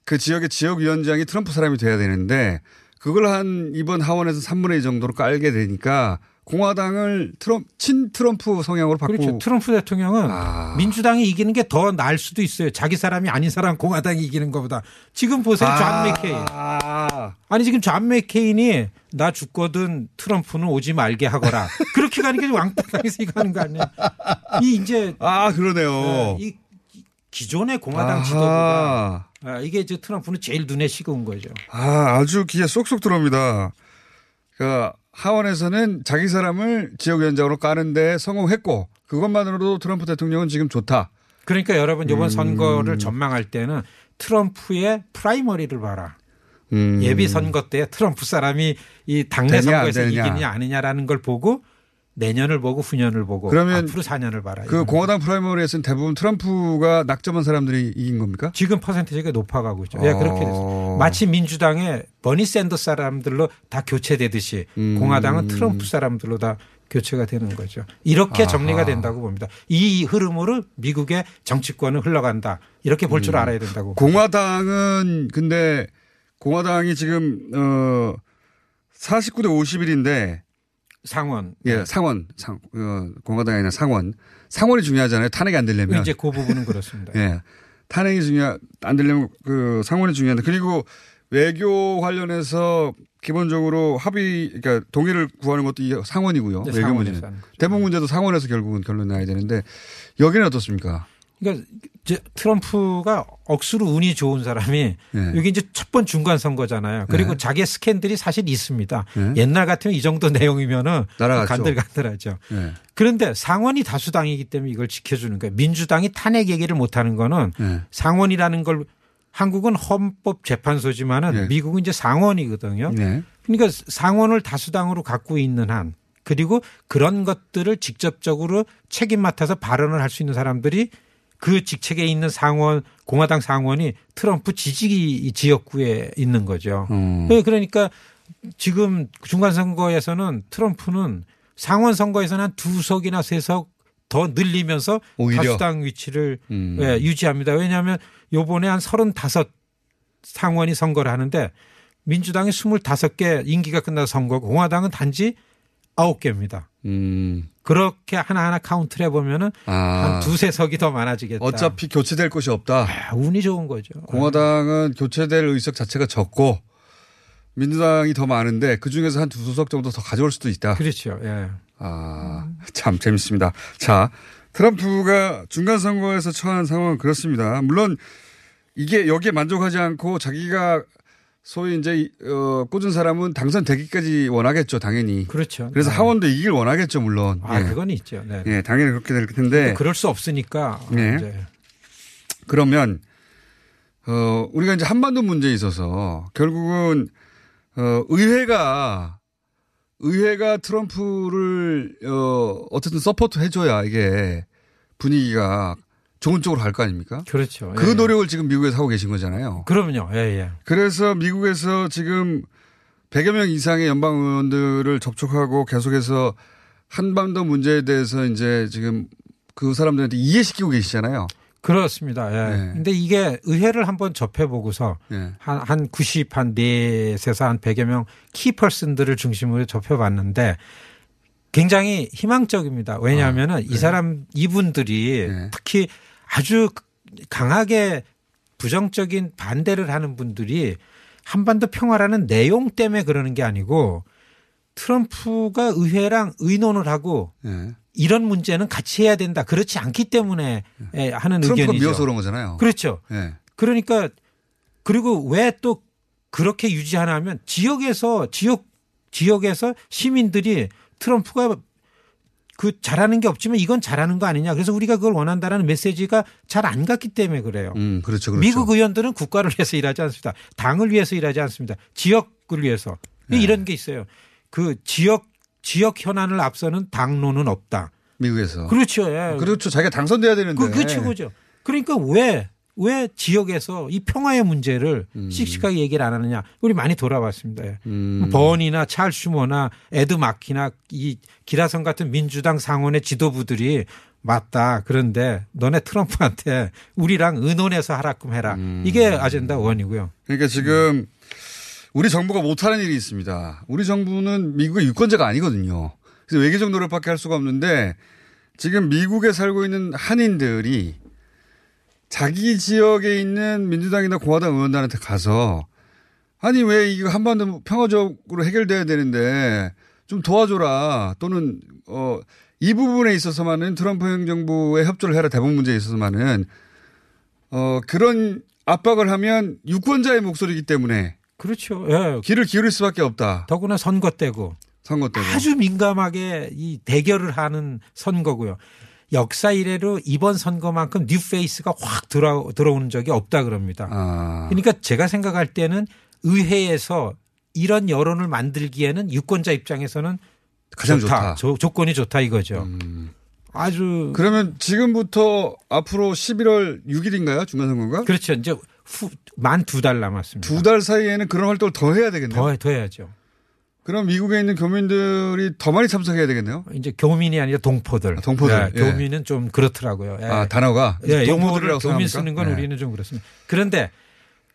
그 지역의 지역위원장이 트럼프 사람이 돼야 되는데 그걸 한 이번 하원에서 3분의 2 정도로 깔게 되니까 공화당을 트럼, 친 트럼프 성향으로 바꾸고. 그렇죠. 트럼프 대통령은 아. 민주당이 이기는 게 더 나을 수도 있어요. 자기 사람이 아닌 사람 공화당이 이기는 것보다. 지금 보세요. 아. 존 맥케인. 아니 지금 존 맥케인이 나 죽거든 트럼프는 오지 말게 하거라. 그렇게 가는 게 왕따당에서 이거 하는 거 아니에요. 이 이제 아, 그러네요. 네, 이 기존의 공화당. 지도부가 아, 이게 이제 트럼프는 제일 눈엣가시인 거죠. 아, 아주 귀에 쏙쏙 들어옵니다. 그러니까 하원에서는 자기 사람을 지역위원장으로 까는데 성공했고 그것만으로도 트럼프 대통령은 지금 좋다. 그러니까 여러분 이번 음. 선거를 전망할 때는 트럼프의 primary를 봐라. 음. 예비 선거 때 트럼프 사람이 이 당내 되냐, 안 선거에서 되느냐. 이기느냐 아니냐라는 걸 보고 내년을 보고 후년을 보고 그러면 앞으로 4년을 봐라. 그. 공화당 primary에서는 대부분 트럼프가 낙점한 사람들이 이긴 겁니까? 지금 퍼센테이지가 높아가고 있죠. 예, 그렇게 됐어요. 어. 마치 민주당의 버니 샌더 사람들로 다 교체되듯이 음. 공화당은 트럼프 사람들로 다 교체가 되는 거죠. 이렇게 아하. 정리가 된다고 봅니다. 이 흐름으로 미국의 정치권은 흘러간다. 이렇게 볼줄 음. 알아야 된다고. 공화당은 근데 공화당이 지금 어 49대 51인데 상원. 예, 상원. 상 어, 공화당이 아니라 상원. 상원이 중요하잖아요. 탄핵이 안 되려면. 이제 그 부분은 그렇습니다. <laughs> 예. 탄핵이 중요 안 되려면 그 상원이 중요한데 그리고 외교 관련해서 기본적으로 합의 그러니까 동의를 구하는 것도 이 상원이고요. 네, 외교 문제는. 대북 문제도 상원에서 결국은 결론 나야 되는데 여기는 어떻습니까? 그러니까 이제 트럼프가 억수로 운이 좋은 사람이 예. 여기 이제 첫 번 중간 선거잖아요. 그리고 네. 자기의 스캔들이 사실 있습니다. 네. 옛날 같으면 이 정도 <laughs> 내용이면은 날아갔죠. 간들간들하죠. 예. 그런데 상원이 다수당이기 때문에 이걸 지켜주는 거예요. 민주당이 탄핵 얘기를 못하는 거는 예. 상원이라는 걸 한국은 헌법재판소지만은 네. 미국은 이제 상원이거든요. 네. 그러니까 상원을 다수당으로 갖고 있는 한 그리고 그런 것들을 직접적으로 책임 맡아서 발언을 할 수 있는 사람들이 그 직책에 있는 상원 공화당 상원이 트럼프 지지 지역구에 있는 거죠. 음. 네, 그러니까 지금 중간 선거에서는 트럼프는 상원 선거에서는 한 두 석이나 세 석 더 늘리면서 오히려? 다수당 위치를 음. 예, 유지합니다. 왜냐하면 요번에 한 35 상원이 선거를 하는데 민주당이 25개 임기가 끝나서 선거고 공화당은 단지 9개입니다. 음. 그렇게 하나하나 카운트를 해보면은 아. 한 두세 석이 더 많아지겠다. 어차피 교체될 곳이 없다. 아, 운이 좋은 거죠. 공화당은 교체될 의석 자체가 적고 민주당이 더 많은데 그 중에서 한두석 정도 더 가져올 수도 있다. 그렇죠. 예. 아, 참 재밌습니다. 자, 트럼프가 중간 선거에서 처한 상황은 그렇습니다. 물론 이게 여기에 만족하지 않고 자기가 소위 이제 어, 꽂은 사람은 당선되기까지 원하겠죠, 당연히. 그렇죠. 그래서 네. 하원도 이길 원하겠죠, 물론. 아, 예. 그건 있죠. 네. 예, 당연히 그렇게 될 텐데. 그럴 수 없으니까. 네. 이제 그러면 어 우리가 이제 한반도 문제에 있어서 결국은 어 의회가 의회가 트럼프를 어 어쨌든 support 해줘야 이게 분위기가 좋은 쪽으로 갈 거 아닙니까? 그렇죠. 그 예. 노력을 지금 미국에서 하고 계신 거잖아요. 그럼요. 예, 예. 그래서 미국에서 지금 100여 명 이상의 연방 의원들을 접촉하고 계속해서 한반도 문제에 대해서 이제 지금 그 사람들한테 이해시키고 계시잖아요. 그렇습니다. 예. 네. 근데 이게 의회를 한번 접해보고서 예. 한, 한 90, 한 4에서 한 100여 명 키퍼슨들을 중심으로 접해봤는데 굉장히 희망적입니다. 왜냐하면은 아, 네. 이 사람, 이분들이 특히 아주 강하게 부정적인 반대를 하는 분들이 한반도 평화라는 내용 때문에 그러는 게 아니고 트럼프가 의회랑 의논을 하고 예. 이런 문제는 같이 해야 된다. 그렇지 않기 때문에 예, 하는 트럼프가 의견이죠. 미워서 그런 거잖아요. 그렇죠. 예. 그러니까 그리고 왜 또 그렇게 유지하나 하면 지역에서 지역 지역에서 시민들이 트럼프가 그 잘하는 게 없지만 이건 잘하는 거 아니냐. 그래서 우리가 그걸 원한다라는 메시지가 잘 안 갔기 때문에 그래요. 음, 그렇죠. 그렇죠. 미국 의원들은 국가를 위해서 일하지 않습니다. 당을 위해서 일하지 않습니다. 지역을 위해서. 네. 이런 게 있어요. 그 지역 지역 현안을 앞서는 당론은 없다. 미국에서. 그렇죠. 예. 그렇죠. 자기가 당선돼야 되는데. 그, 그 최고죠. 그러니까 왜, 왜 지역에서 이 평화의 문제를 씩씩하게 얘기를 안 하느냐. 우리 많이 돌아봤습니다. 예. 음. 버니나 찰 슈머나 에드 마키나 이 기라성 같은 민주당 상원의 지도부들이 맞다. 그런데 너네 트럼프한테 우리랑 의논해서 하라끔 해라. 이게 아젠다 원이고요. 그러니까 지금 우리 정부가 못하는 일이 있습니다. 우리 정부는 미국의 유권자가 아니거든요. 그래서 외교적 노력밖에 할 수가 없는데 지금 미국에 살고 있는 한인들이 자기 지역에 있는 민주당이나 공화당 의원들한테 가서 아니 왜 이거 한반도 평화적으로 해결돼야 되는데 좀 도와줘라 또는 어 이 부분에 있어서만은 트럼프 행정부의 협조를 해라 대북 문제에 있어서만은 어 그런 압박을 하면 유권자의 목소리이기 때문에 그렇죠. 예. 귀를 기울일 수밖에 없다. 더구나 선거 때고 선거 때고 아주 민감하게 이 대결을 하는 선거고요. 역사 이래로 이번 선거만큼 뉴페이스가 확 들어, 들어오는 적이 없다 그럽니다. 아. 그러니까 제가 생각할 때는 의회에서 이런 여론을 만들기에는 유권자 입장에서는 가장 좋다. 조, 조건이 좋다 이거죠. 아주 그러면 지금부터 앞으로 11월 6일인가요? 중간선거가? 그렇죠. 이제 후, 만 두 달 남았습니다. 두 달 사이에는 그런 활동을 더 해야 되겠네요. 더, 더 해야죠. 그럼 미국에 있는 교민들이 더 많이 참석해야 되겠네요. 이제 교민이 아니라 동포들. 동포들. 예, 예. 교민은 좀 그렇더라고요. 예. 아, 단어가? 예, 용어를 동포들이라고 교민 생각합니까? 쓰는 건 네. 우리는 좀 그렇습니다. 그런데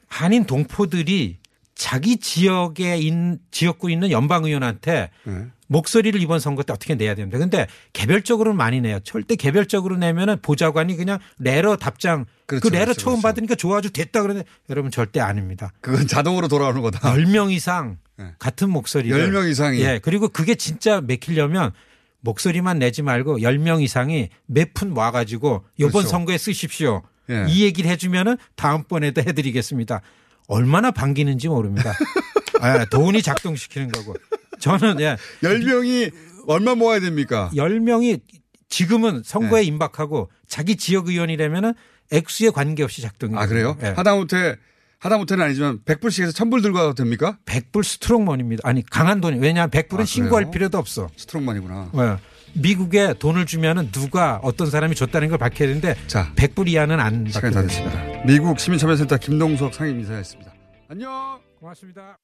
한인 동포들이 자기 지역에 있는 지역구 있는 연방 의원한테 네. 목소리를 이번 선거 때 어떻게 내야 됩니다. 근데 개별적으로는 많이 내요. 절대 개별적으로 내면은 보좌관이 그냥 레러 답장 그렇죠, 그 레러 그렇죠, 처음 그렇죠. 받으니까 좋아가지고 됐다 그러는데 여러분 절대 아닙니다. 그건 자동으로 돌아오는 거다. 10명 이상 네. 같은 목소리. 10명 이상이. 예. 그리고 그게 진짜 맥히려면 목소리만 내지 말고 10명 이상이 몇푼 와가지고 이번 그렇죠. 선거에 쓰십시오. 예. 이 얘기를 해주면은 다음번에도 해드리겠습니다. 얼마나 반기는지 모릅니다. <laughs> 아, 돈이 작동시키는 거고. 저는 예. 10명이 얼마 모아야 됩니까? 10명이 지금은 선거에 네. 임박하고 자기 지역 의원이라면은 액수에 관계없이 작동이 아, 그래요? 예. 하다못해 하다못해는 아니지만 100불씩 해서 1000불 들고 가도 됩니까? 100불 strong money입니다. 아니 강한 돈이 왜냐하면 100불은 아, 신고할? 필요도 없어. strong money구나. 네. 미국에 돈을 주면은 누가 어떤 사람이 줬다는 걸 밝혀야 되는데 100불 이하는 안 시간이 다 됐습니다. 미국 시민참여센터 김동석 상임이사였습니다. 안녕. 고맙습니다.